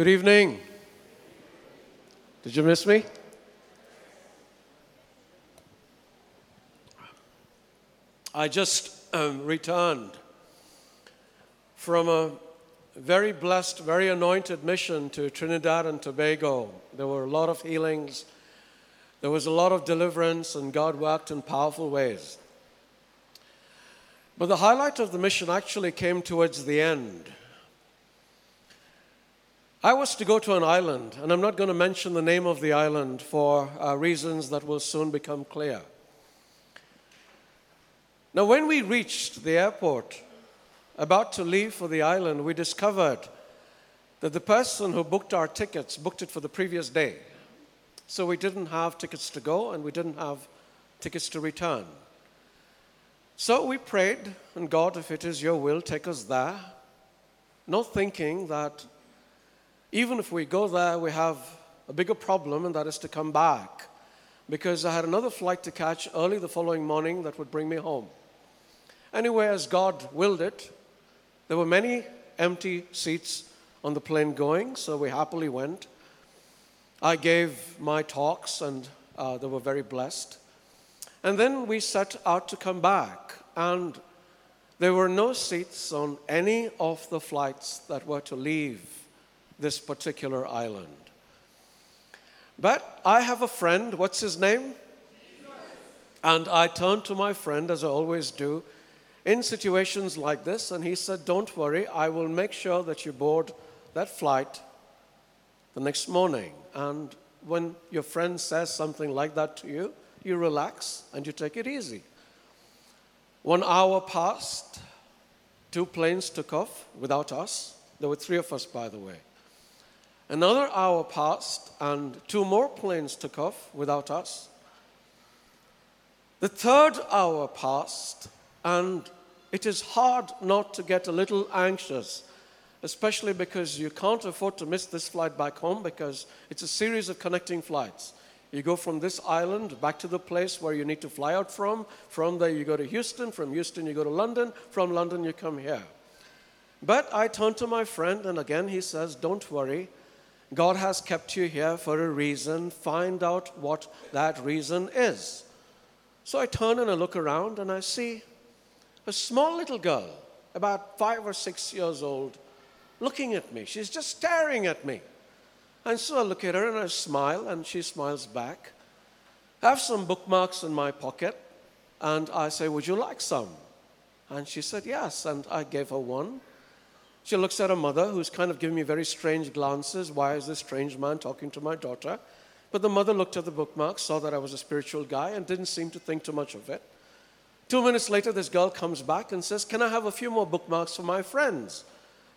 Good evening. Did you miss me? I just um, returned from a very blessed, very anointed mission to Trinidad and Tobago. There were a lot of healings, there was a lot of deliverance, and God worked in powerful ways. But the highlight of the mission actually came towards the end. I was to go to an island, and I'm not going to mention the name of the island for uh, reasons that will soon become clear. Now, when we reached the airport, about to leave for the island, we discovered that the person who booked our tickets booked it for the previous day. So we didn't have tickets to go and we didn't have tickets to return. So we prayed, and God, if it is your will, take us there, not thinking that even if we go there, we have a bigger problem, and that is to come back. Because I had another flight to catch early the following morning that would bring me home. Anyway, as God willed it, there were many empty seats on the plane going, so we happily went. I gave my talks, and uh, they were very blessed. And then we set out to come back, and there were no seats on any of the flights that were to leave this particular island. But I have a friend, what's his name? And I turned to my friend, as I always do, in situations like this, and he said, Don't worry, I will make sure that you board that flight the next morning. And when your friend says something like that to you, you relax and you take it easy. One hour passed, two planes took off without us. There were three of us, by the way. Another hour passed, and two more planes took off without us. The third hour passed, and it is hard not to get a little anxious, especially because you can't afford to miss this flight back home because it's a series of connecting flights. You go from this island back to the place where you need to fly out from. From there, you go to Houston. From Houston, you go to London. From London, you come here. But I turn to my friend, and again, he says, Don't worry. God has kept you here for a reason. Find out what that reason is. So I turn and I look around and I see a small little girl, about five or six years old, looking at me. She's just staring at me. And so I look at her and I smile, and she smiles back. I have some bookmarks in my pocket, and I say, Would you like some? And she said, Yes. And I gave her one. She looks at her mother, who's kind of giving me very strange glances. Why is this strange man talking to my daughter? But the mother looked at the bookmark, saw that I was a spiritual guy, and didn't seem to think too much of it. Two minutes later, this girl comes back and says, Can I have a few more bookmarks for my friends?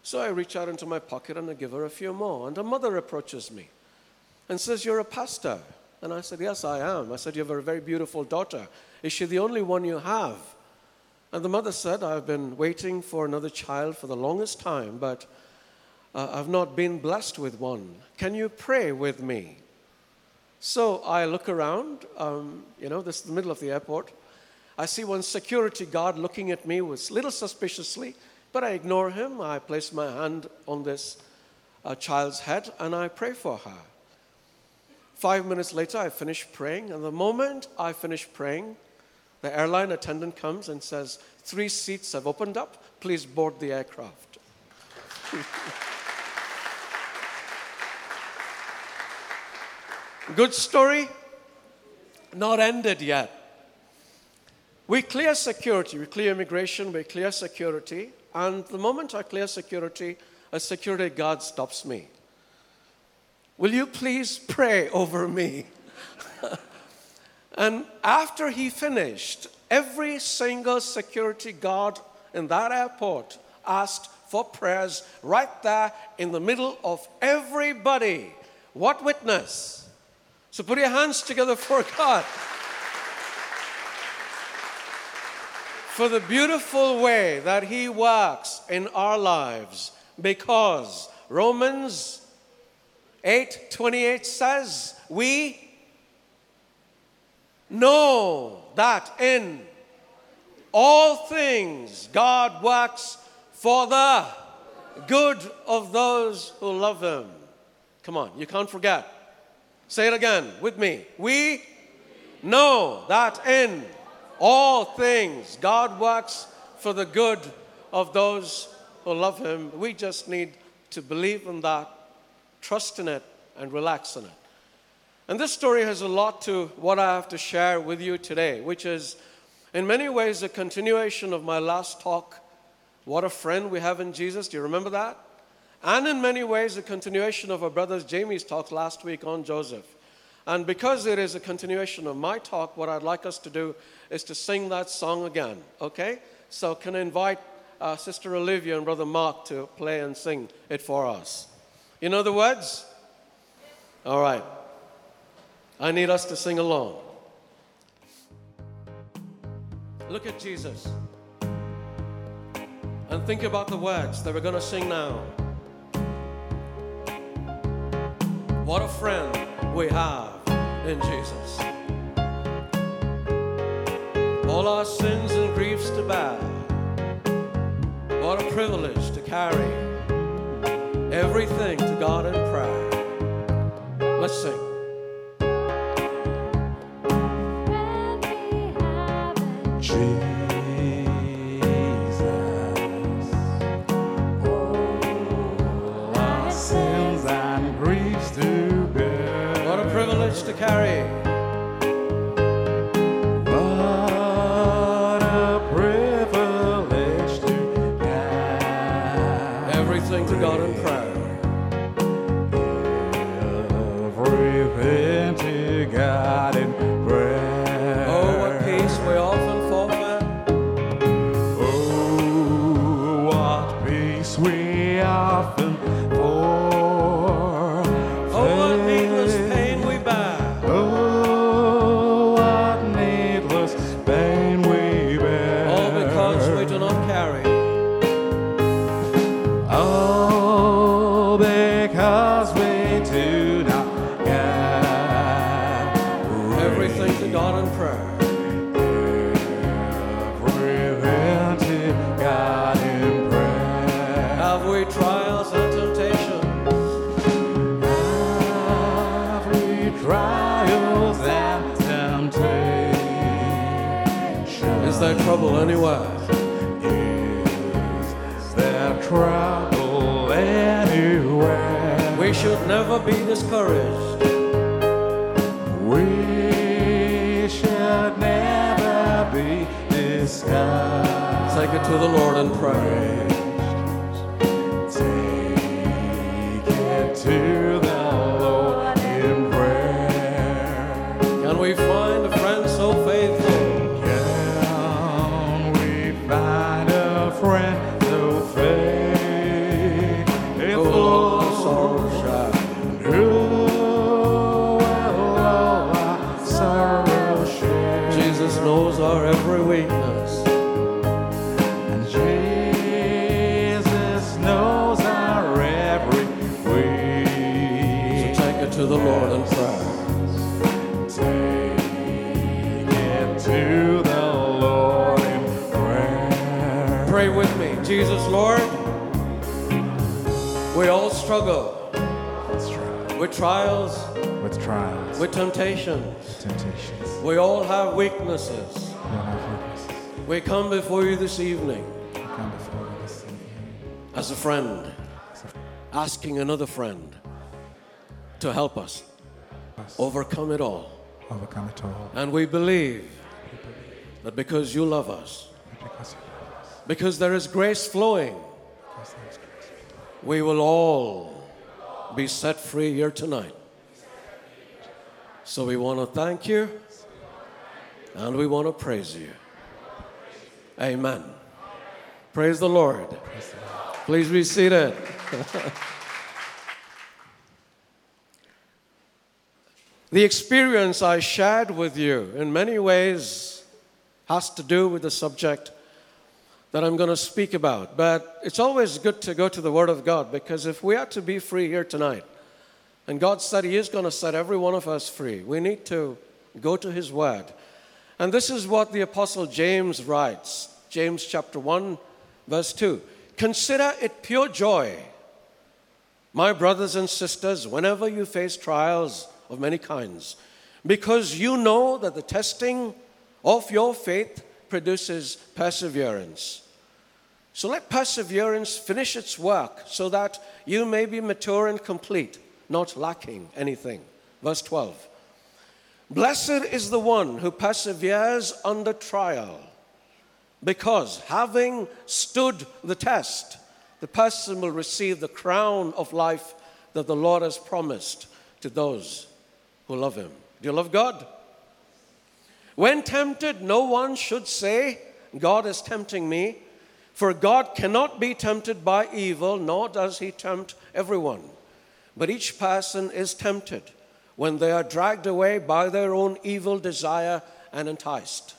So I reach out into my pocket and I give her a few more. And her mother approaches me and says, You're a pastor. And I said, Yes, I am. I said, You have a very beautiful daughter. Is she the only one you have? And the mother said, I've been waiting for another child for the longest time, but uh, I've not been blessed with one. Can you pray with me? So I look around, um, you know, this is the middle of the airport. I see one security guard looking at me with little suspiciously, but I ignore him. I place my hand on this uh, child's head and I pray for her. Five minutes later, I finish praying, and the moment I finish praying, the airline attendant comes and says, Three seats have opened up. Please board the aircraft. Good story? Not ended yet. We clear security, we clear immigration, we clear security, and the moment I clear security, a security guard stops me. Will you please pray over me? And after he finished, every single security guard in that airport asked for prayers right there in the middle of everybody. What witness? So put your hands together for God. for the beautiful way that He works in our lives because Romans 8 28 says, We Know that in all things God works for the good of those who love Him. Come on, you can't forget. Say it again with me. We know that in all things God works for the good of those who love Him. We just need to believe in that, trust in it, and relax in it. And this story has a lot to what I have to share with you today, which is in many ways a continuation of my last talk. What a friend we have in Jesus. Do you remember that? And in many ways, a continuation of our brother Jamie's talk last week on Joseph. And because it is a continuation of my talk, what I'd like us to do is to sing that song again, okay? So, can I invite uh, Sister Olivia and Brother Mark to play and sing it for us? Know the words? All right. I need us to sing along. Look at Jesus and think about the words that we're going to sing now. What a friend we have in Jesus. All our sins and griefs to bear. What a privilege to carry everything to God in prayer. Let's sing. Never be discouraged. We should never be discouraged. Take it to the Lord in prayer. Jesus, Lord, we all struggle with trials, With trials, with temptations. temptations, We all have weaknesses. we all have weaknesses. We come before you this evening We come before you this evening as a friend, asking another friend to help us Us. overcome it all. overcome it all. And we believe that because you love us, Because you love us, because there is grace flowing, we will all be set free here tonight. So we want to thank you and we want to praise you. Amen. Praise the Lord. Please be seated. the experience I shared with you in many ways has to do with the subject that I'm going to speak about. But it's always good to go to the Word of God because if we are to be free here tonight, and God said He is going to set every one of us free, we need to go to His Word. And this is what the Apostle James writes James chapter 1, verse 2. Consider it pure joy, My brothers and sisters, whenever you face trials of many kinds, because you know that the testing of your faith produces perseverance. So let perseverance finish its work so that you may be mature and complete, not lacking anything. Verse 12. Blessed is the one who perseveres under trial, because having stood the test, the person will receive the crown of life that the Lord has promised to those who love him. Do you love God? When tempted, no one should say, God is tempting me, for God cannot be tempted by evil, nor does he tempt everyone. But each person is tempted when they are dragged away by their own evil desire and enticed.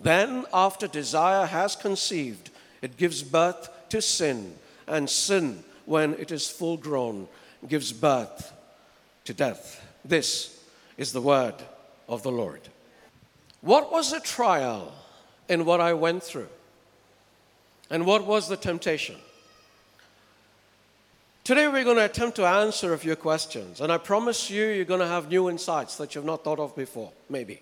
Then, after desire has conceived, it gives birth to sin, and sin, when it is full grown, gives birth to death. This is the word of the Lord. What was the trial in what I went through? And what was the temptation? Today, we're going to attempt to answer a few questions, and I promise you, you're going to have new insights that you've not thought of before, maybe.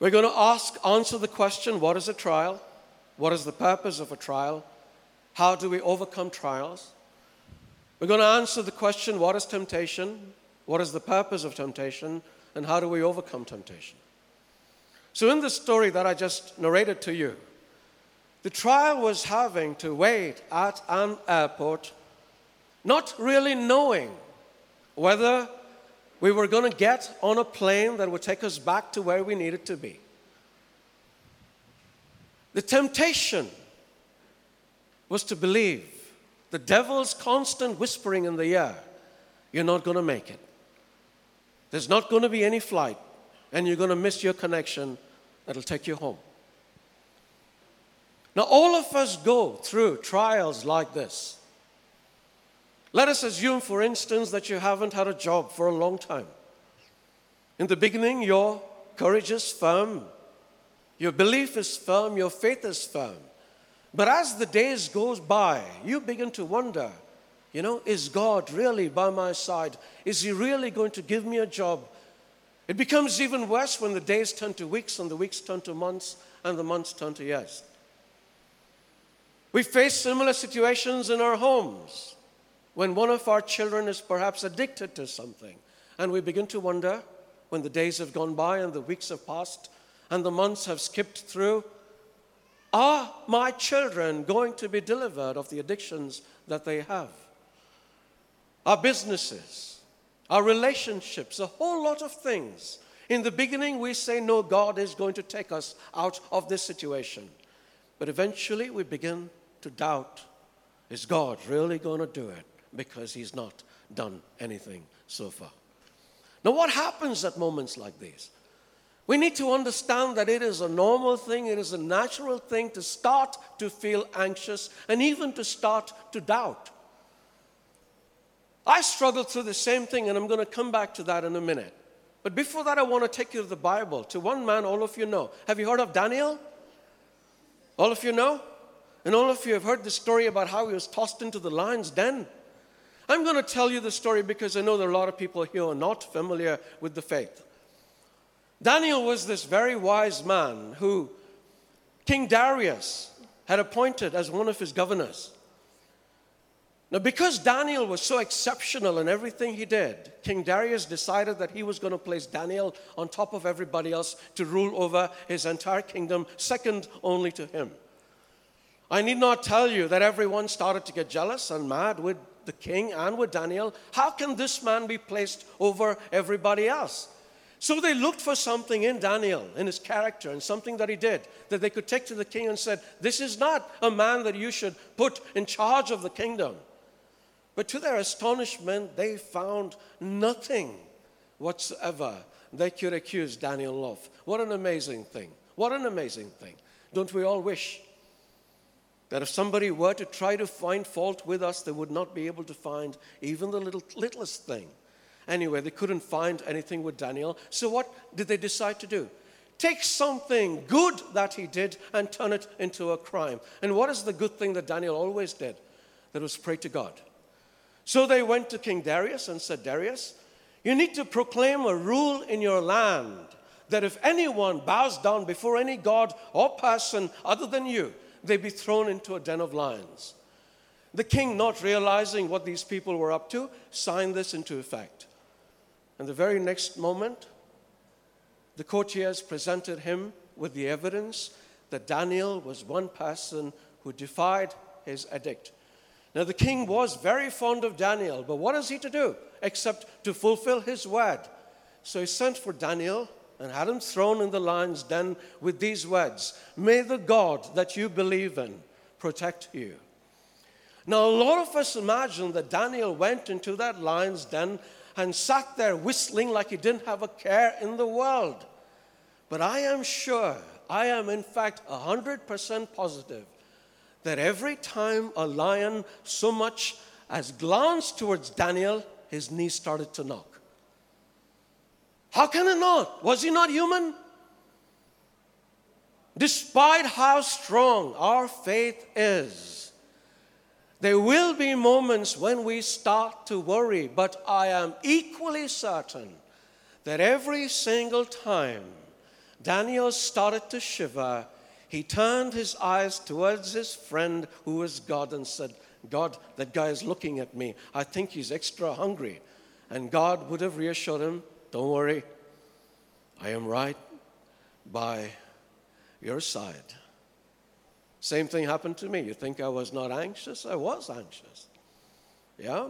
We're going to ask, answer the question what is a trial? What is the purpose of a trial? How do we overcome trials? We're going to answer the question what is temptation? What is the purpose of temptation? And how do we overcome temptation? So, in the story that I just narrated to you, the trial was having to wait at an airport not really knowing whether we were going to get on a plane that would take us back to where we needed to be. The temptation was to believe the devil's constant whispering in the ear you're not going to make it. There's not going to be any flight, and you're going to miss your connection that'll take you home. Now, all of us go through trials like this. Let us assume, for instance, that you haven't had a job for a long time. In the beginning, your courage is firm, your belief is firm, your faith is firm. But as the days goes by, you begin to wonder, you know, is God really by my side? Is he really going to give me a job? It becomes even worse when the days turn to weeks and the weeks turn to months and the months turn to years. We face similar situations in our homes when one of our children is perhaps addicted to something, and we begin to wonder when the days have gone by and the weeks have passed and the months have skipped through are my children going to be delivered of the addictions that they have? Our businesses, our relationships, a whole lot of things. In the beginning, we say, No, God is going to take us out of this situation. But eventually, we begin to doubt is God really going to do it? because he's not done anything so far. Now, what happens at moments like these? We need to understand that it is a normal thing, it is a natural thing to start to feel anxious and even to start to doubt. I struggled through the same thing, and I'm going to come back to that in a minute. But before that, I want to take you to the Bible, to one man all of you know. Have you heard of Daniel? All of you know? And all of you have heard the story about how he was tossed into the lion's den. I'm going to tell you the story because I know there are a lot of people here who are not familiar with the faith. Daniel was this very wise man who King Darius had appointed as one of his governors. Now, because Daniel was so exceptional in everything he did, King Darius decided that he was going to place Daniel on top of everybody else to rule over his entire kingdom, second only to him. I need not tell you that everyone started to get jealous and mad with the king and with Daniel. How can this man be placed over everybody else? So they looked for something in Daniel, in his character, and something that he did that they could take to the king and said, This is not a man that you should put in charge of the kingdom. But to their astonishment, they found nothing whatsoever they could accuse Daniel of. What an amazing thing! What an amazing thing. Don't we all wish that if somebody were to try to find fault with us, they would not be able to find even the little, littlest thing. Anyway, they couldn't find anything with Daniel. So, what did they decide to do? Take something good that he did and turn it into a crime. And what is the good thing that Daniel always did? That was pray to God. So they went to King Darius and said, Darius, you need to proclaim a rule in your land that if anyone bows down before any god or person other than you, they be thrown into a den of lions. The king, not realizing what these people were up to, signed this into effect. And the very next moment, the courtiers presented him with the evidence that Daniel was one person who defied his edict. Now, the king was very fond of Daniel, but what is he to do except to fulfill his word? So he sent for Daniel and had him thrown in the lion's den with these words May the God that you believe in protect you. Now, a lot of us imagine that Daniel went into that lion's den and sat there whistling like he didn't have a care in the world. But I am sure, I am in fact 100% positive that every time a lion so much as glanced towards Daniel, his knees started to knock. How can it not? Was he not human? Despite how strong our faith is, there will be moments when we start to worry, but I am equally certain that every single time Daniel started to shiver, he turned his eyes towards his friend who was God and said, God, that guy is looking at me. I think he's extra hungry. And God would have reassured him, don't worry, I am right by your side. Same thing happened to me. You think I was not anxious? I was anxious. Yeah?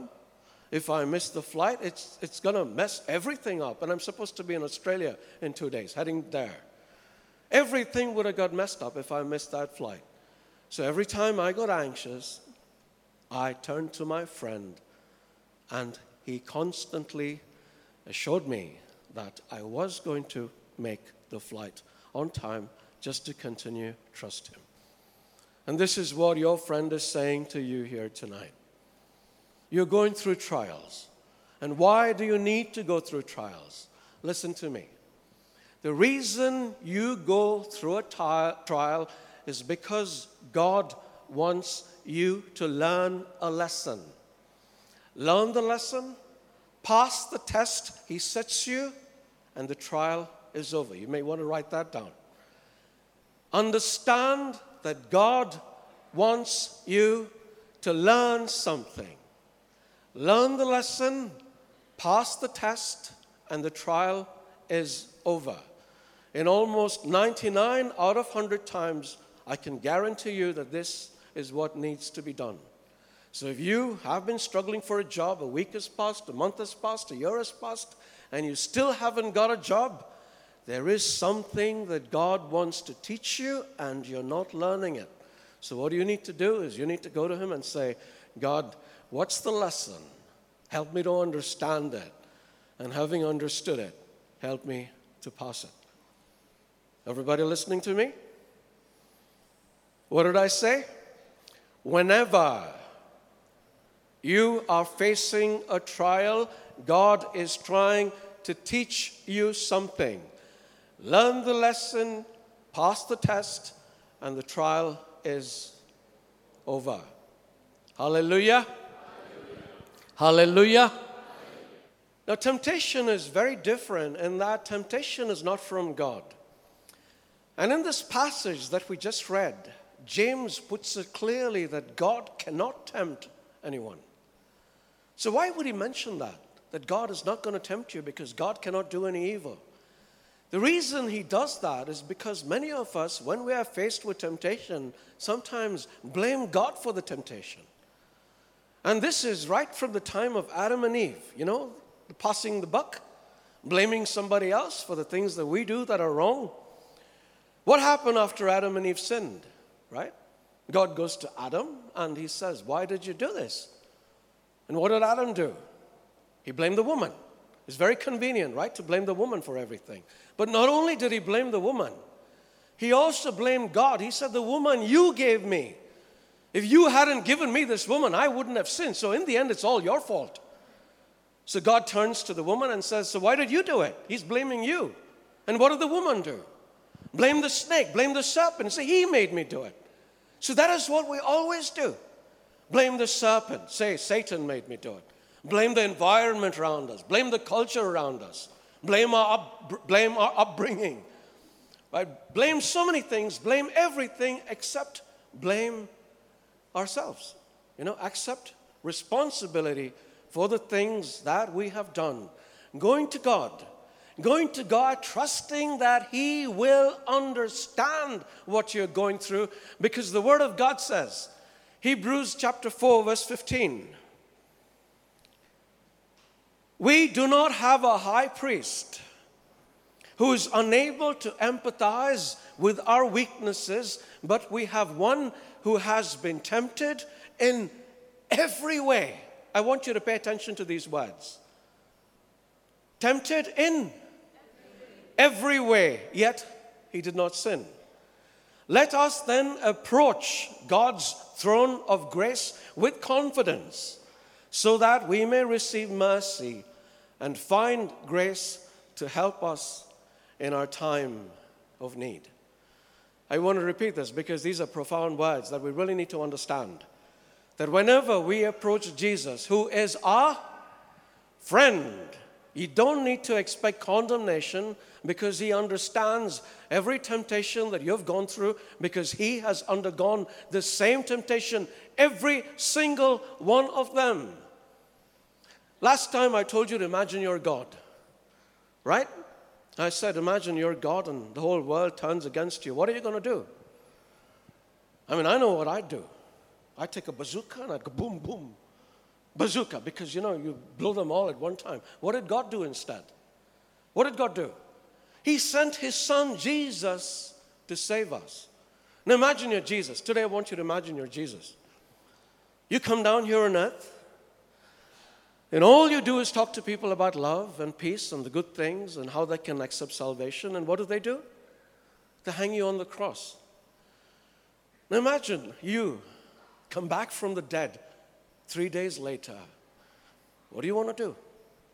If I miss the flight, it's, it's going to mess everything up. And I'm supposed to be in Australia in two days, heading there. Everything would have got messed up if I missed that flight. So every time I got anxious, I turned to my friend, and he constantly assured me that I was going to make the flight on time just to continue trust him. And this is what your friend is saying to you here tonight. You're going through trials. And why do you need to go through trials? Listen to me. The reason you go through a trial is because God wants you to learn a lesson. Learn the lesson, pass the test He sets you, and the trial is over. You may want to write that down. Understand that God wants you to learn something. Learn the lesson, pass the test, and the trial is over. In almost 99 out of 100 times, I can guarantee you that this is what needs to be done. So if you have been struggling for a job, a week has passed, a month has passed, a year has passed, and you still haven't got a job, there is something that God wants to teach you and you're not learning it. So, what you need to do is you need to go to Him and say, God, what's the lesson? Help me to understand it. And having understood it, help me to pass it. Everybody listening to me? What did I say? Whenever you are facing a trial, God is trying to teach you something. Learn the lesson, pass the test, and the trial is over. Hallelujah. Hallelujah. Hallelujah. Now, temptation is very different in that temptation is not from God. And in this passage that we just read, James puts it clearly that God cannot tempt anyone. So, why would he mention that? That God is not going to tempt you because God cannot do any evil. The reason he does that is because many of us, when we are faced with temptation, sometimes blame God for the temptation. And this is right from the time of Adam and Eve, you know, passing the buck, blaming somebody else for the things that we do that are wrong. What happened after Adam and Eve sinned, right? God goes to Adam and he says, Why did you do this? And what did Adam do? He blamed the woman. It's very convenient, right, to blame the woman for everything. But not only did he blame the woman, he also blamed God. He said, The woman you gave me, if you hadn't given me this woman, I wouldn't have sinned. So in the end, it's all your fault. So God turns to the woman and says, So why did you do it? He's blaming you. And what did the woman do? Blame the snake, blame the serpent, say, He made me do it. So that is what we always do. Blame the serpent. Say, Satan made me do it. Blame the environment around us. Blame the culture around us. Blame our, up, blame our upbringing. Right? Blame so many things. Blame everything except blame ourselves. You know, accept responsibility for the things that we have done. Going to God, going to God, trusting that He will understand what you're going through because the Word of God says, Hebrews chapter 4, verse 15. We do not have a high priest who is unable to empathize with our weaknesses, but we have one who has been tempted in every way. I want you to pay attention to these words. Tempted in every way, yet he did not sin. Let us then approach God's throne of grace with confidence so that we may receive mercy and find grace to help us in our time of need. I want to repeat this because these are profound words that we really need to understand. That whenever we approach Jesus, who is our friend, you don't need to expect condemnation because he understands every temptation that you've gone through because he has undergone the same temptation, every single one of them. Last time I told you to imagine your God, right? I said, imagine you're God and the whole world turns against you. What are you going to do? I mean, I know what I'd do. I'd take a bazooka and I'd go boom, boom. Bazooka, because you know, you blow them all at one time. What did God do instead? What did God do? He sent his son Jesus to save us. Now imagine you're Jesus. Today I want you to imagine you're Jesus. You come down here on earth, and all you do is talk to people about love and peace and the good things and how they can accept salvation. And what do they do? They hang you on the cross. Now imagine you come back from the dead three days later. What do you want to do?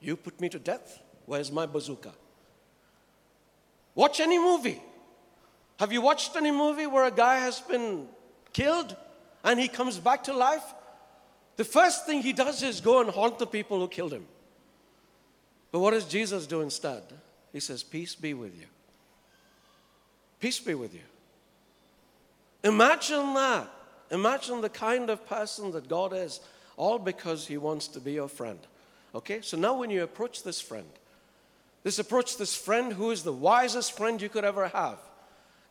You put me to death? Where's my bazooka? Watch any movie. Have you watched any movie where a guy has been killed and he comes back to life? The first thing he does is go and haunt the people who killed him. But what does Jesus do instead? He says, Peace be with you. Peace be with you. Imagine that. Imagine the kind of person that God is, all because he wants to be your friend. Okay? So now when you approach this friend, this approach this friend who is the wisest friend you could ever have,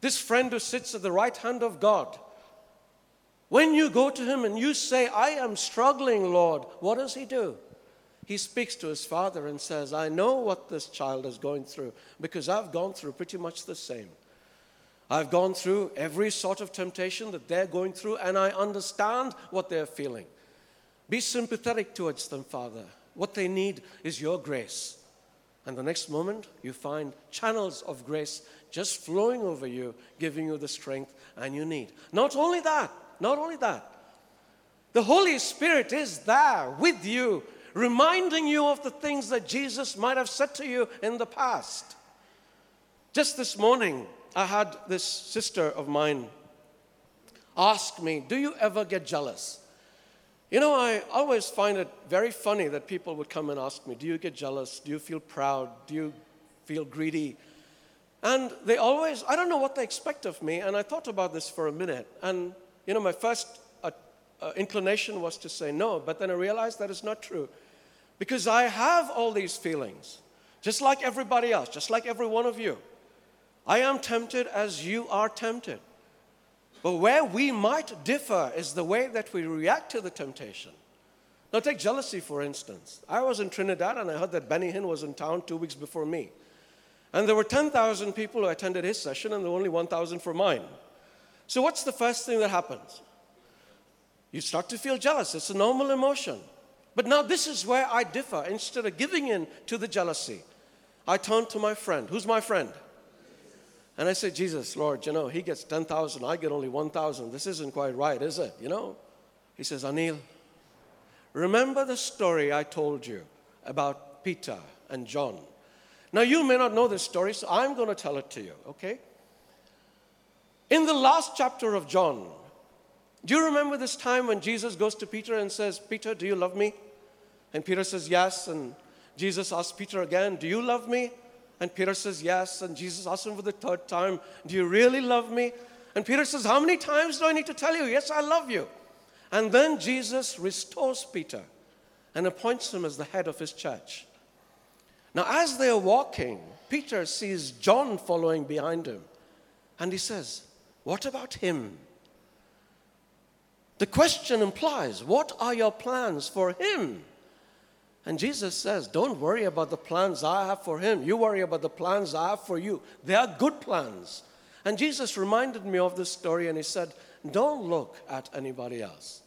this friend who sits at the right hand of God, when you go to him and you say, I am struggling, Lord, what does he do? He speaks to his father and says, I know what this child is going through because I've gone through pretty much the same. I've gone through every sort of temptation that they're going through, and I understand what they're feeling. Be sympathetic towards them, Father. What they need is your grace. And the next moment, you find channels of grace just flowing over you, giving you the strength and you need. Not only that, not only that, the Holy Spirit is there with you, reminding you of the things that Jesus might have said to you in the past. Just this morning, I had this sister of mine ask me, Do you ever get jealous? You know, I always find it very funny that people would come and ask me, Do you get jealous? Do you feel proud? Do you feel greedy? And they always, I don't know what they expect of me. And I thought about this for a minute. And you know, my first uh, uh, inclination was to say no, but then I realized that is not true. Because I have all these feelings, just like everybody else, just like every one of you. I am tempted as you are tempted. But where we might differ is the way that we react to the temptation. Now, take jealousy, for instance. I was in Trinidad and I heard that Benny Hinn was in town two weeks before me. And there were 10,000 people who attended his session, and there were only 1,000 for mine. So, what's the first thing that happens? You start to feel jealous. It's a normal emotion. But now, this is where I differ. Instead of giving in to the jealousy, I turn to my friend. Who's my friend? And I say, Jesus, Lord, you know, he gets 10,000, I get only 1,000. This isn't quite right, is it? You know? He says, Anil, remember the story I told you about Peter and John. Now, you may not know this story, so I'm going to tell it to you, okay? In the last chapter of John, Do you remember this time when Jesus goes to Peter and says, Peter, do you love me? And Peter says, Yes. And Jesus asks Peter again, Do you love me? And Peter says, Yes. And Jesus asks him for the third time, Do you really love me? And Peter says, How many times do I need to tell you? Yes, I love you. And then Jesus restores Peter and appoints him as the head of his church. Now, as they are walking, Peter sees John following behind him. And he says, What about him? The question implies, What are your plans for him? And Jesus says, Don't worry about the plans I have for him. You worry about the plans I have for you. They are good plans. And Jesus reminded me of this story and he said, Don't look at anybody else.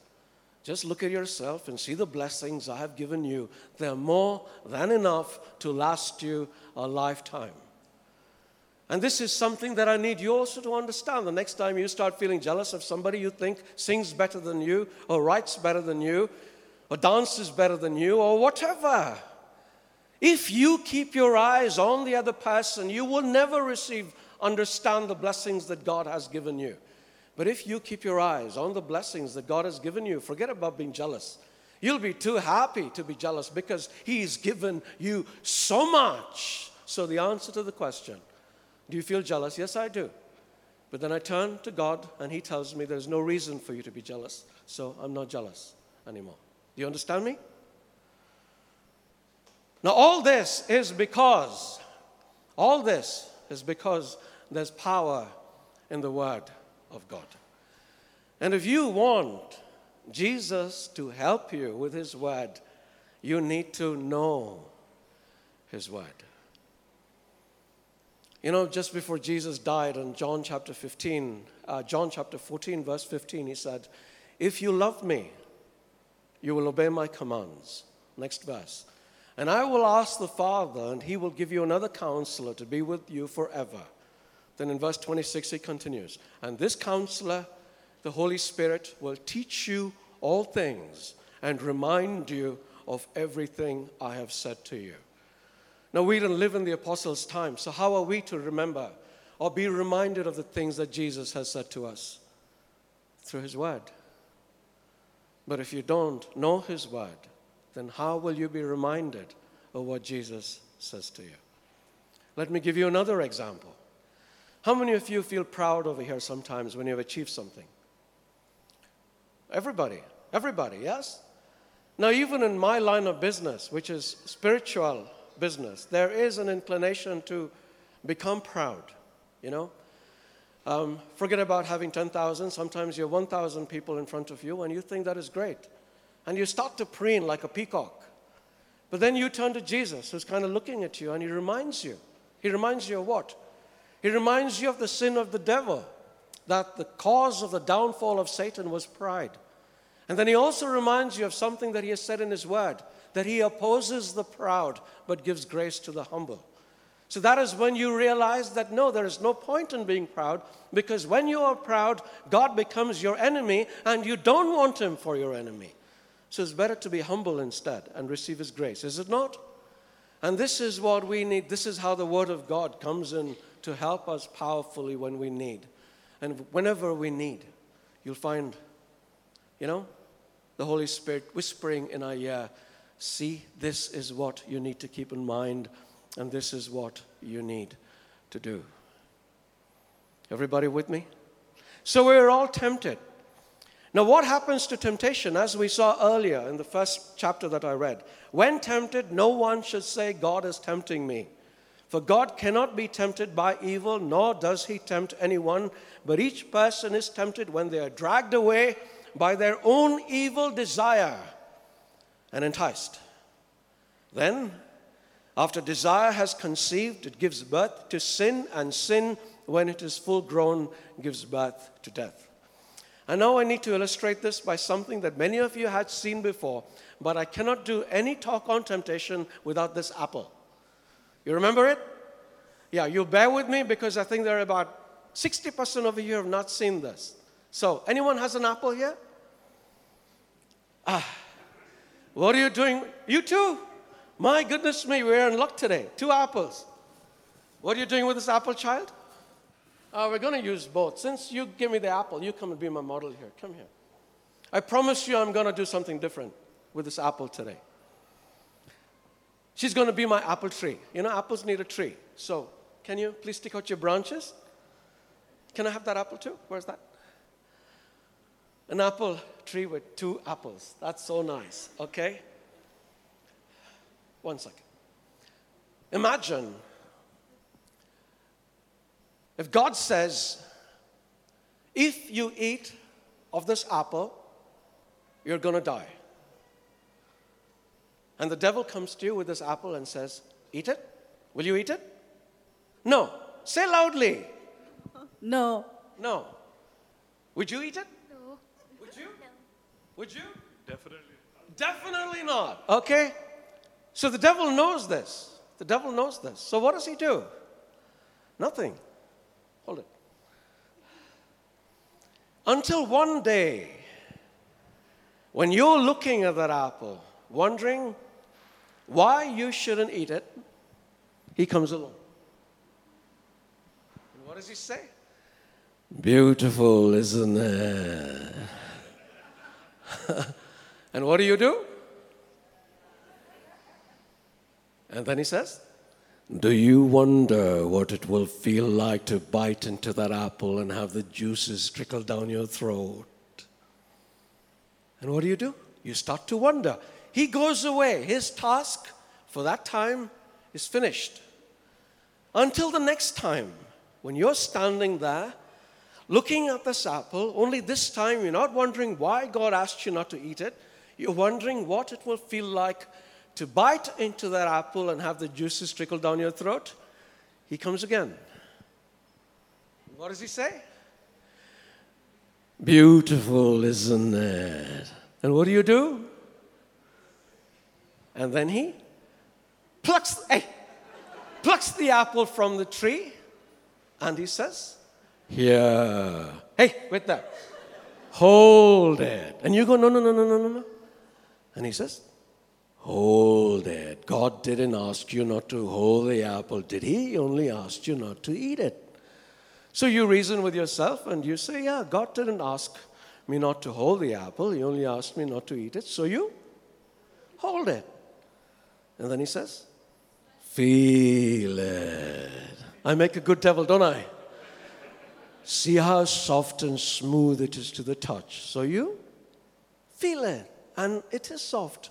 Just look at yourself and see the blessings I have given you. They're more than enough to last you a lifetime. And this is something that I need you also to understand. The next time you start feeling jealous of somebody you think sings better than you, or writes better than you, or dances better than you, or whatever, if you keep your eyes on the other person, you will never receive, understand the blessings that God has given you. But if you keep your eyes on the blessings that God has given you, forget about being jealous. You'll be too happy to be jealous because He's given you so much. So, the answer to the question do you feel jealous? Yes, I do. But then I turn to God and He tells me there's no reason for you to be jealous. So, I'm not jealous anymore. Do you understand me? Now, all this is because, all this is because there's power in the Word of God. And if you want Jesus to help you with His Word, you need to know His Word. You know, just before Jesus died in John chapter 15, uh, John chapter 14, verse 15, he said, If you love me, you will obey my commands. Next verse. And I will ask the Father, and he will give you another counselor to be with you forever. Then in verse 26, he continues, And this counselor, the Holy Spirit, will teach you all things and remind you of everything I have said to you. Now, we don't live in the apostles' time, so how are we to remember or be reminded of the things that Jesus has said to us? Through his word. But if you don't know his word, then how will you be reminded of what Jesus says to you? Let me give you another example. How many of you feel proud over here sometimes when you have achieved something? Everybody, everybody, yes? Now, even in my line of business, which is spiritual business, there is an inclination to become proud, you know? Um, forget about having 10,000. Sometimes you have 1,000 people in front of you and you think that is great. And you start to preen like a peacock. But then you turn to Jesus, who's kind of looking at you, and he reminds you. He reminds you of what? He reminds you of the sin of the devil, that the cause of the downfall of Satan was pride. And then he also reminds you of something that he has said in his word that he opposes the proud but gives grace to the humble. So that is when you realize that no, there is no point in being proud because when you are proud, God becomes your enemy and you don't want him for your enemy. So it's better to be humble instead and receive his grace, is it not? And this is what we need. This is how the Word of God comes in to help us powerfully when we need. And whenever we need, you'll find, you know, the Holy Spirit whispering in our ear, see, this is what you need to keep in mind, and this is what you need to do. Everybody with me? So we're all tempted. Now, what happens to temptation, as we saw earlier in the first chapter that I read? When tempted, no one should say, God is tempting me. For God cannot be tempted by evil, nor does he tempt anyone, but each person is tempted when they are dragged away by their own evil desire and enticed. Then, after desire has conceived, it gives birth to sin, and sin, when it is full grown, gives birth to death. And now I need to illustrate this by something that many of you had seen before, but I cannot do any talk on temptation without this apple. You remember it? Yeah, you bear with me because I think there are about 60% of you have not seen this. So, anyone has an apple here? Ah, what are you doing? You too? My goodness me, we're in luck today. Two apples. What are you doing with this apple, child? Uh, we're going to use both. Since you give me the apple, you come and be my model here. Come here. I promise you I'm going to do something different with this apple today. She's going to be my apple tree. You know, apples need a tree. So, can you please stick out your branches? Can I have that apple too? Where's that? An apple tree with two apples. That's so nice, okay? One second. Imagine if God says, if you eat of this apple, you're going to die. And the devil comes to you with this apple and says, Eat it? Will you eat it? No. Say loudly. No. No. Would you eat it? No. Would you? No. Would you? Definitely. Definitely not. Okay? So the devil knows this. The devil knows this. So what does he do? Nothing. Hold it. Until one day, when you're looking at that apple, wondering why you shouldn't eat it, he comes along. And what does he say? Beautiful, isn't it? and what do you do? And then he says, Do you wonder what it will feel like to bite into that apple and have the juices trickle down your throat? And what do you do? You start to wonder. He goes away. His task for that time is finished. Until the next time, when you're standing there looking at this apple, only this time you're not wondering why God asked you not to eat it. You're wondering what it will feel like to bite into that apple and have the juices trickle down your throat. He comes again. What does he say? Beautiful, isn't it? And what do you do? And then he plucks, hey, plucks the apple from the tree and he says, Here. Hey, wait there. Hold it. And you go, No, no, no, no, no, no, no. And he says, Hold it. God didn't ask you not to hold the apple, did he? He only asked you not to eat it. So you reason with yourself and you say, Yeah, God didn't ask me not to hold the apple, He only asked me not to eat it. So you hold it. And then He says, Feel it. I make a good devil, don't I? See how soft and smooth it is to the touch. So you feel it, and it is soft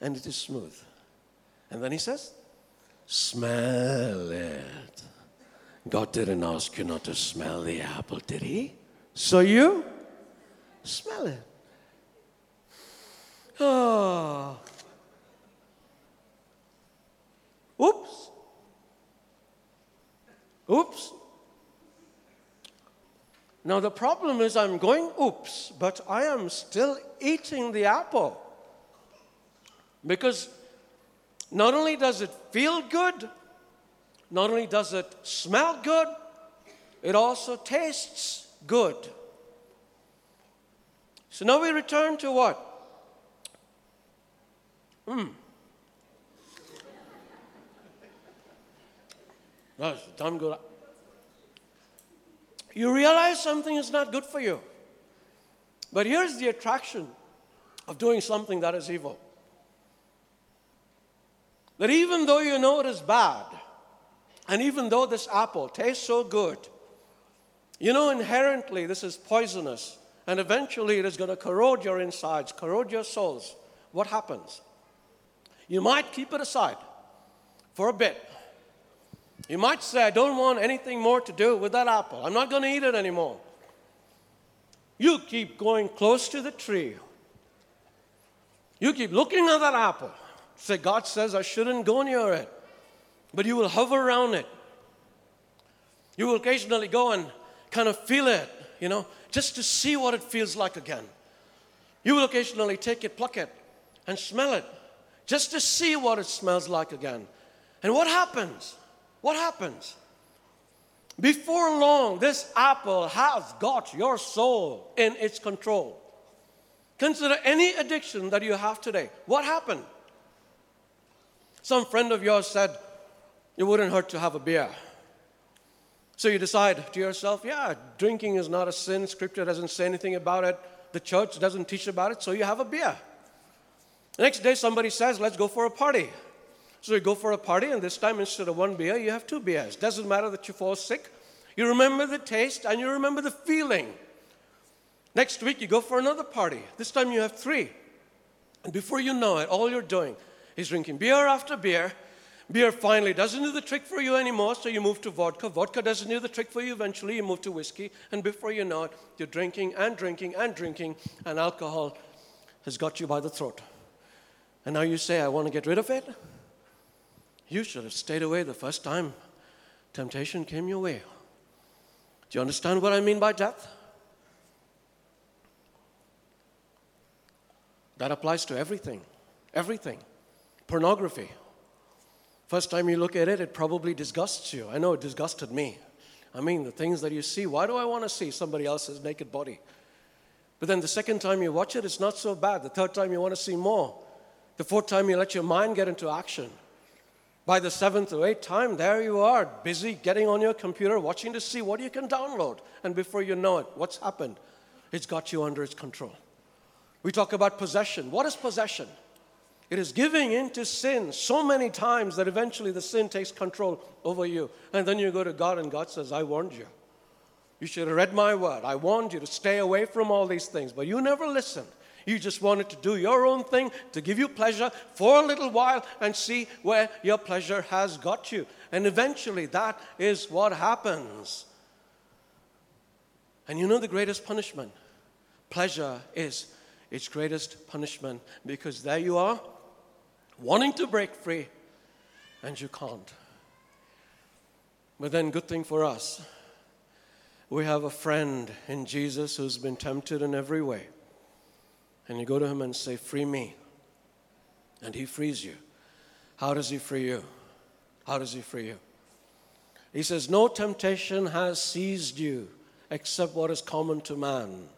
and it is smooth. And then he says, Smell it. God didn't ask you not to smell the apple, did he? So you smell it. Oh. Oops. Oops. Now the problem is I'm going oops, but I am still eating the apple. Because not only does it feel good, not only does it smell good, it also tastes good. So now we return to what? Hmm. That's damn good. You realize something is not good for you. But here's the attraction of doing something that is evil that even though you know it is bad, and even though this apple tastes so good, you know inherently this is poisonous, and eventually it is going to corrode your insides, corrode your souls. What happens? You might keep it aside for a bit. You might say, I don't want anything more to do with that apple. I'm not going to eat it anymore. You keep going close to the tree. You keep looking at that apple. Say, God says I shouldn't go near it. But you will hover around it. You will occasionally go and kind of feel it, you know, just to see what it feels like again. You will occasionally take it, pluck it, and smell it, just to see what it smells like again. And what happens? What happens? Before long, this apple has got your soul in its control. Consider any addiction that you have today. What happened? Some friend of yours said, It wouldn't hurt to have a beer. So you decide to yourself, Yeah, drinking is not a sin. Scripture doesn't say anything about it. the church doesn't teach about it, so you have a beer. The next day, somebody says, Let's go for a party. So you go for a party, and this time instead of one beer, you have two beers. Doesn't matter that you fall sick. You remember the taste and you remember the feeling. Next week, you go for another party. This time, you have three. And before you know it, all you're doing is drinking beer after beer. Beer finally doesn't do the trick for you anymore, so you move to vodka. Vodka doesn't do the trick for you eventually, you move to whiskey. And before you know it, you're drinking and drinking and drinking, and alcohol has got you by the throat. And now you say, I want to get rid of it? You should have stayed away the first time temptation came your way. Do you understand what I mean by death? That applies to everything. Everything. Pornography. First time you look at it, it probably disgusts you. I know it disgusted me. I mean, the things that you see, why do I want to see somebody else's naked body? But then the second time you watch it, it's not so bad. The third time you want to see more. The fourth time you let your mind get into action. By the seventh or eighth time, there you are, busy getting on your computer, watching to see what you can download. And before you know it, what's happened? It's got you under its control. We talk about possession. What is possession? It is giving in to sin so many times that eventually the sin takes control over you. And then you go to God, and God says, I warned you. You should have read my word. I warned you to stay away from all these things, but you never listened. You just wanted to do your own thing to give you pleasure for a little while and see where your pleasure has got you. And eventually, that is what happens. And you know the greatest punishment? Pleasure is its greatest punishment because there you are, wanting to break free, and you can't. But then, good thing for us, we have a friend in Jesus who's been tempted in every way and you go to him and say, Free me. And he frees you. How does he free you? How does he free you? He says, No temptation has seized you except what is common to man.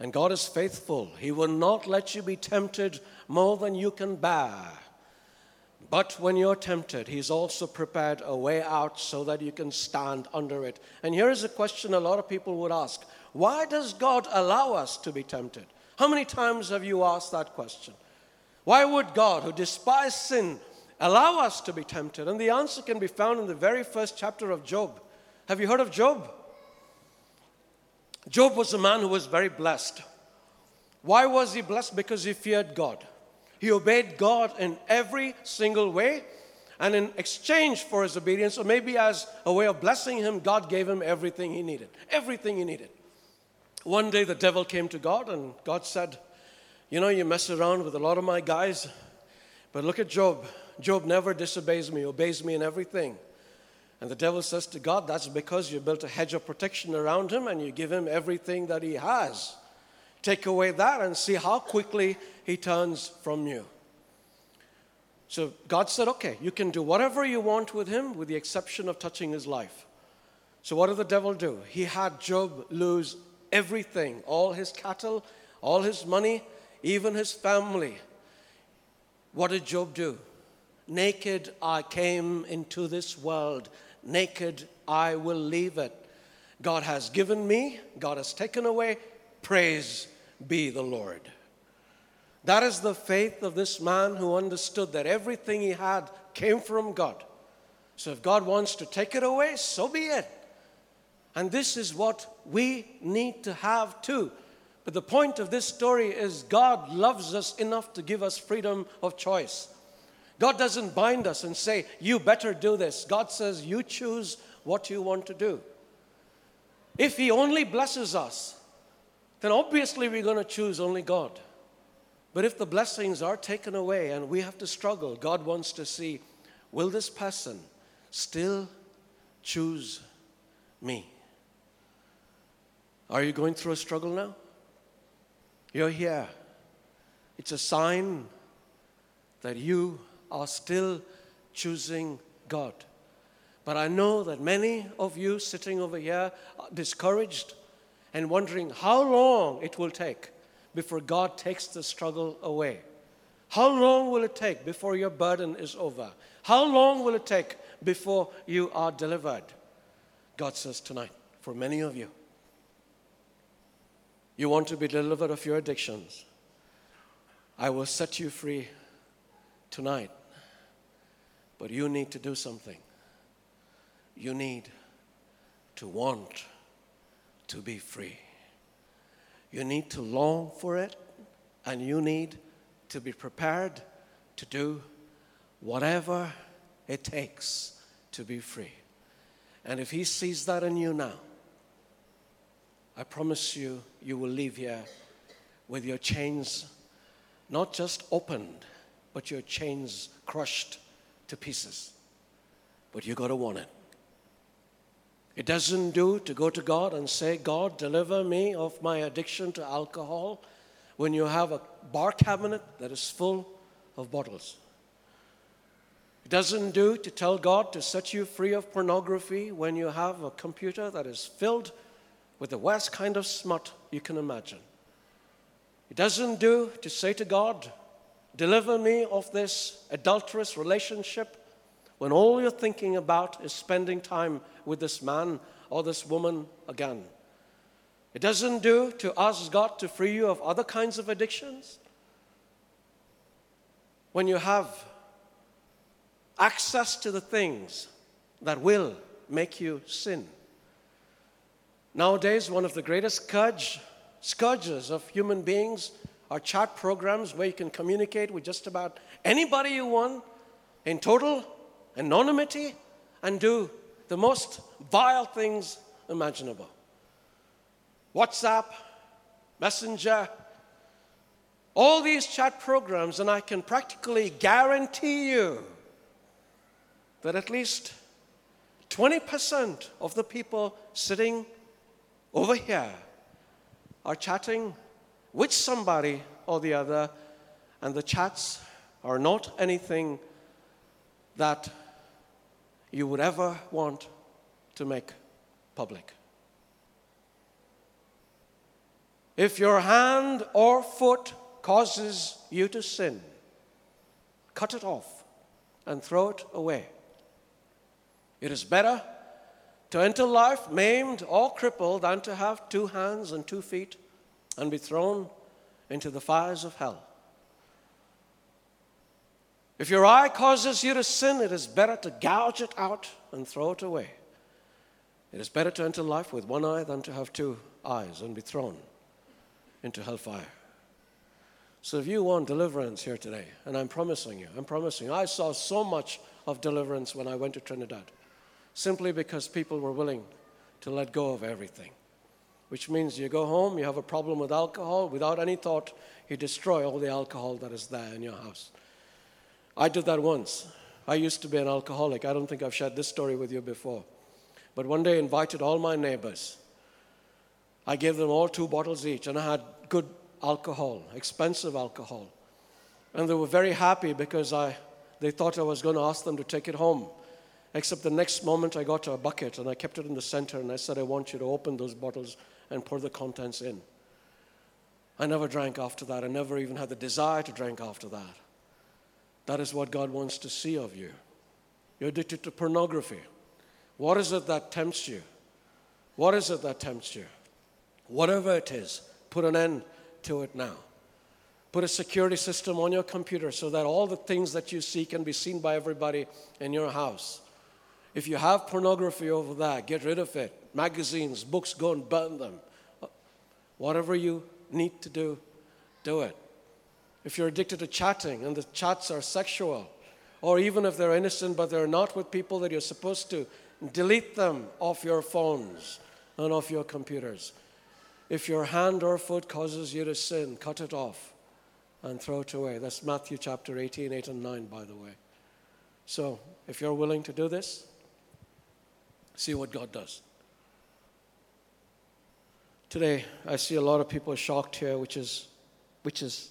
And God is faithful. He will not let you be tempted more than you can bear. But when you're tempted, He's also prepared a way out so that you can stand under it. And here is a question a lot of people would ask Why does God allow us to be tempted? How many times have you asked that question? Why would God, who despised sin, allow us to be tempted? And the answer can be found in the very first chapter of Job. Have you heard of Job? Job was a man who was very blessed. Why was he blessed? Because he feared God. He obeyed God in every single way. And in exchange for his obedience, or maybe as a way of blessing him, God gave him everything he needed. Everything he needed. One day the devil came to God and God said, You know, you mess around with a lot of my guys, but look at Job. Job never disobeys me, obeys me in everything. And the devil says to God, That's because you built a hedge of protection around him and you give him everything that he has. Take away that and see how quickly he turns from you. So God said, Okay, you can do whatever you want with him, with the exception of touching his life. So what did the devil do? He had Job lose everything all his cattle, all his money, even his family. What did Job do? Naked I came into this world, naked I will leave it. God has given me, God has taken away. Praise be the Lord. That is the faith of this man who understood that everything he had came from God. So if God wants to take it away, so be it. And this is what we need to have too. But the point of this story is God loves us enough to give us freedom of choice. God doesn't bind us and say, You better do this. God says, You choose what you want to do. If He only blesses us, then obviously we're going to choose only God. But if the blessings are taken away and we have to struggle, God wants to see, Will this person still choose me? Are you going through a struggle now? You're here. It's a sign that you are still choosing God. But I know that many of you sitting over here are discouraged and wondering how long it will take before God takes the struggle away. How long will it take before your burden is over? How long will it take before you are delivered? God says tonight, for many of you, You want to be delivered of your addictions. I will set you free tonight. But you need to do something. You need to want to be free. You need to long for it, and you need to be prepared to do whatever it takes to be free. And if He sees that in you now, I promise you, you will leave here with your chains not just opened, but your chains crushed to pieces. But you got to want it. It doesn't do to go to God and say, God, deliver me of my addiction to alcohol when you have a bar cabinet that is full of bottles. It doesn't do to tell God to set you free of pornography when you have a computer that is filled with the worst kind of smut you can imagine. It doesn't do to say to God, deliver me of this adulterous relationship when all you're thinking about is spending time with this man or this woman again. It doesn't do to ask God to free you of other kinds of addictions. When you have access to the things that will make you sin. Nowadays, one of the greatest scourge, scourges of human beings are chat programs where you can communicate with just about anybody you want in total anonymity and do the most vile things imaginable. WhatsApp, Messenger, all these chat programs, and I can practically guarantee you that at least 20% of the people sitting over here are chatting with somebody or the other, and the chats are not anything that you would ever want to make public. If your hand or foot causes you to sin, cut it off and throw it away. It is better to enter life maimed or crippled than to have two hands and two feet and be thrown into the fires of hell. If your eye causes you to sin, it is better to gouge it out and throw it away. It is better to enter life with one eye than to have two eyes and be thrown into hellfire. So, if you want deliverance here today, and I'm promising you, I'm promising, I saw so much of deliverance when I went to Trinidad, simply because people were willing to let go of everything. Which means you go home, you have a problem with alcohol, without any thought, you destroy all the alcohol that is there in your house. I did that once. I used to be an alcoholic. I don't think I've shared this story with you before. But one day I invited all my neighbors. I gave them all two bottles each, and I had good alcohol, expensive alcohol. And they were very happy because I, they thought I was going to ask them to take it home. Except the next moment I got a bucket and I kept it in the center and I said, I want you to open those bottles and pour the contents in. I never drank after that. I never even had the desire to drink after that. That is what God wants to see of you. You're addicted to pornography. What is it that tempts you? What is it that tempts you? Whatever it is, put an end to it now. Put a security system on your computer so that all the things that you see can be seen by everybody in your house. If you have pornography over there, get rid of it. Magazines, books, go and burn them. Whatever you need to do, do it. If you're addicted to chatting and the chats are sexual, or even if they're innocent but they're not with people that you're supposed to, delete them off your phones and off your computers. If your hand or foot causes you to sin, cut it off and throw it away. That's Matthew chapter 18, 8 and 9, by the way. So, if you're willing to do this, see what God does. Today, I see a lot of people shocked here, which is, which is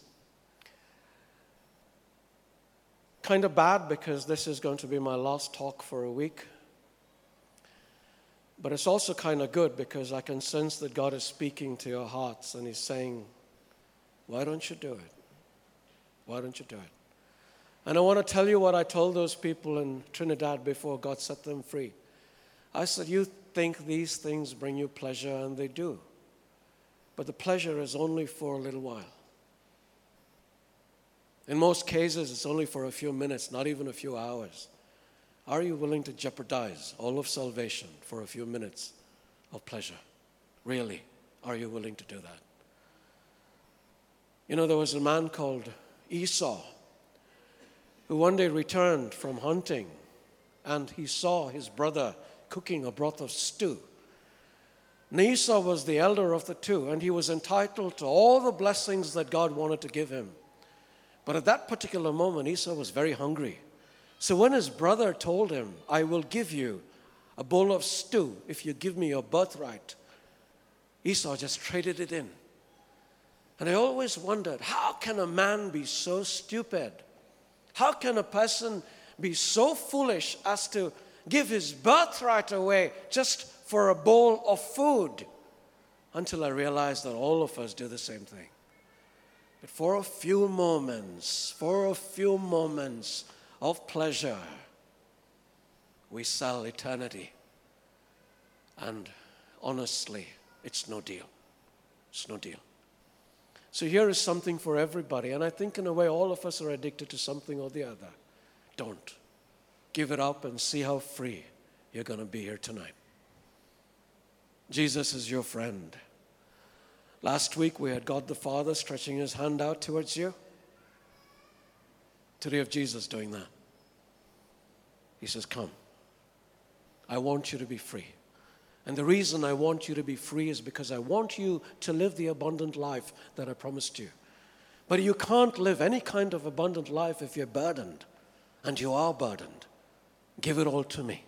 kind of bad because this is going to be my last talk for a week. But it's also kind of good because I can sense that God is speaking to your hearts and He's saying, Why don't you do it? Why don't you do it? And I want to tell you what I told those people in Trinidad before God set them free. I said, You think these things bring you pleasure, and they do. but the pleasure is only for a little while. In most cases, it's only for a few minutes, not even a few hours. Are you willing to jeopardize all of salvation for a few minutes of pleasure? Really, are you willing to do that? You know, there was a man called Esau who one day returned from hunting and he saw his brother cooking a broth of stew. And Esau was the elder of the two, and he was entitled to all the blessings that God wanted to give him. But at that particular moment, Esau was very hungry. So when his brother told him, I will give you a bowl of stew if you give me your birthright, Esau just traded it in. And I always wondered, how can a man be so stupid? How can a person be so foolish as to give his birthright away just for a bowl of food? Until I realized that all of us do the same thing. But for a few moments, for a few moments of pleasure, we sell eternity. And honestly, it's no deal. It's no deal. So here is something for everybody. And I think, in a way, all of us are addicted to something or the other. Don't. Give it up and see how free you're going to be here tonight. Jesus is your friend. Last week we had God the Father stretching his hand out towards you. Today, have Jesus doing that. He says, Come. I want you to be free. And the reason I want you to be free is because I want you to live the abundant life that I promised you. But you can't live any kind of abundant life if you're burdened. And you are burdened. Give it all to me.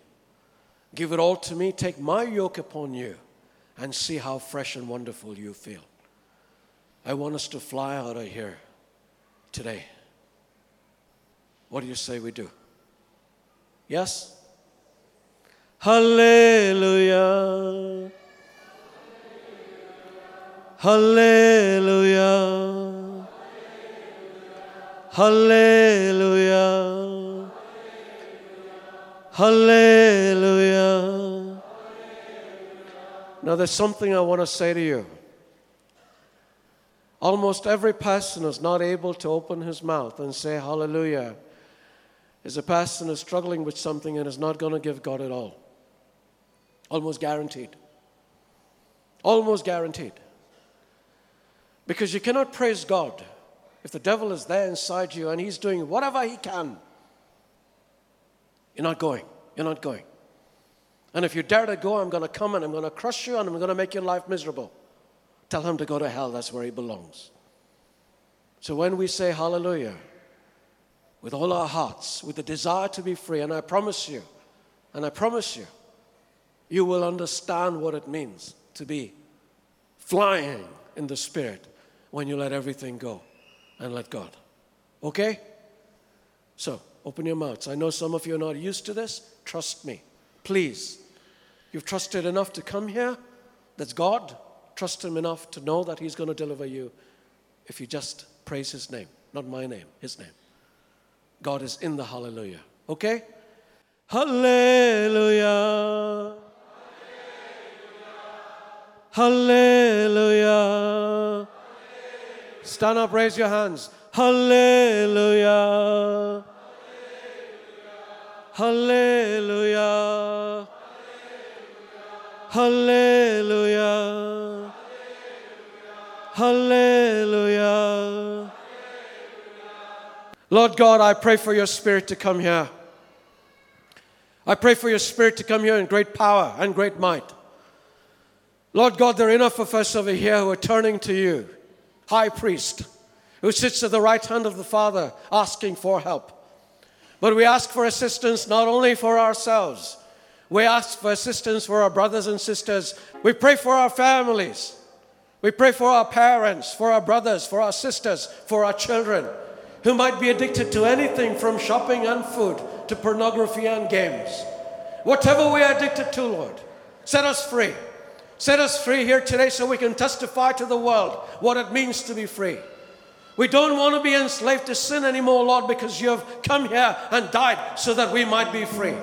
Give it all to me. Take my yoke upon you and see how fresh and wonderful you feel. I want us to fly out of here today. What do you say we do? Yes? Hallelujah. Hallelujah. Hallelujah. Hallelujah. Now, there's something I want to say to you. Almost every person is not able to open his mouth and say hallelujah is a person who's struggling with something and is not going to give God at all. Almost guaranteed. Almost guaranteed. Because you cannot praise God if the devil is there inside you and he's doing whatever he can. You're not going. You're not going. And if you dare to go, I'm going to come and I'm going to crush you and I'm going to make your life miserable. Tell him to go to hell. That's where he belongs. So when we say hallelujah, with all our hearts, with the desire to be free, and I promise you, and I promise you, you will understand what it means to be flying in the Spirit when you let everything go and let God. Okay? So, open your mouths. I know some of you are not used to this. Trust me. Please. You've trusted enough to come here. That's God. Trust Him enough to know that He's going to deliver you if you just praise His name, not my name, His name. God is in the hallelujah. Okay? Hallelujah. Hallelujah. Stand up, raise your hands. Hallelujah. Hallelujah. Hallelujah. Hallelujah. Lord God, I pray for your spirit to come here. I pray for your spirit to come here in great power and great might. Lord God, there are enough of us over here who are turning to you, high priest, who sits at the right hand of the Father asking for help. But we ask for assistance not only for ourselves, we ask for assistance for our brothers and sisters. We pray for our families. We pray for our parents, for our brothers, for our sisters, for our children who might be addicted to anything from shopping and food to pornography and games. Whatever we are addicted to, Lord, set us free. Set us free here today so we can testify to the world what it means to be free. We don't want to be enslaved to sin anymore, Lord, because you have come here and died so that we might be free.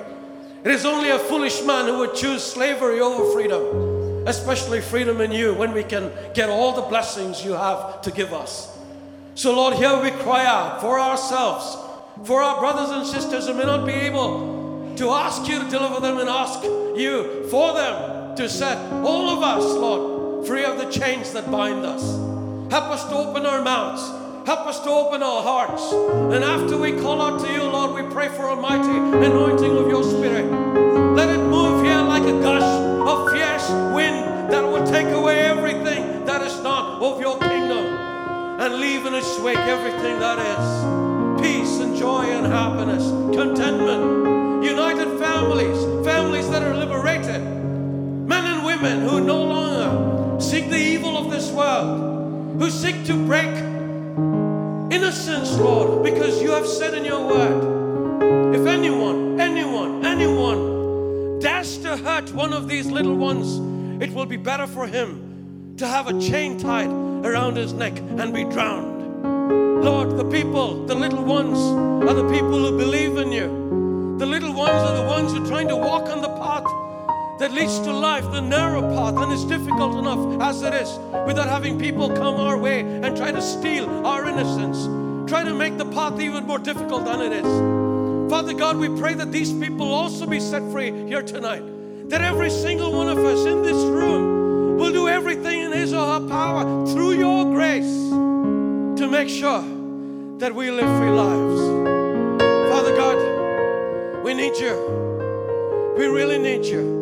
It is only a foolish man who would choose slavery over freedom. especially freedom in you when we can get all the blessings you have to give us. So, Lord, here we cry out for ourselves, for our brothers and sisters who may not be able to ask you to deliver them and ask you for them to set all of us, Lord, free of the chains that bind us. Help us to open our mouths. Help us to open our hearts. And after we call out to you, Lord, we pray for a mighty anointing of your Spirit. Let it move here like a gush of fierce wind that will take away everything that is not of your kingdom and leave in its wake everything that is peace and joy and happiness, contentment, united families, families that are liberated, men and women who no longer seek the evil of this world, who seek to break innocence, Lord, because you have said in your word, if anyone, anyone, anyone dares to hurt one of these little ones, it will be better for him to have a chain tied around his neck and be drowned. Lord, the people, the little ones, are the people who believe that leads to life, the narrow path, and it's difficult enough as it is without having people come our way and try to steal our innocence, try to make the path even more difficult than it is. Father God, we pray that these people also be set free here tonight. That every single one of us in this room will do everything in his or her power through your grace to make sure that we live free lives. Father God, we need you. We really need you.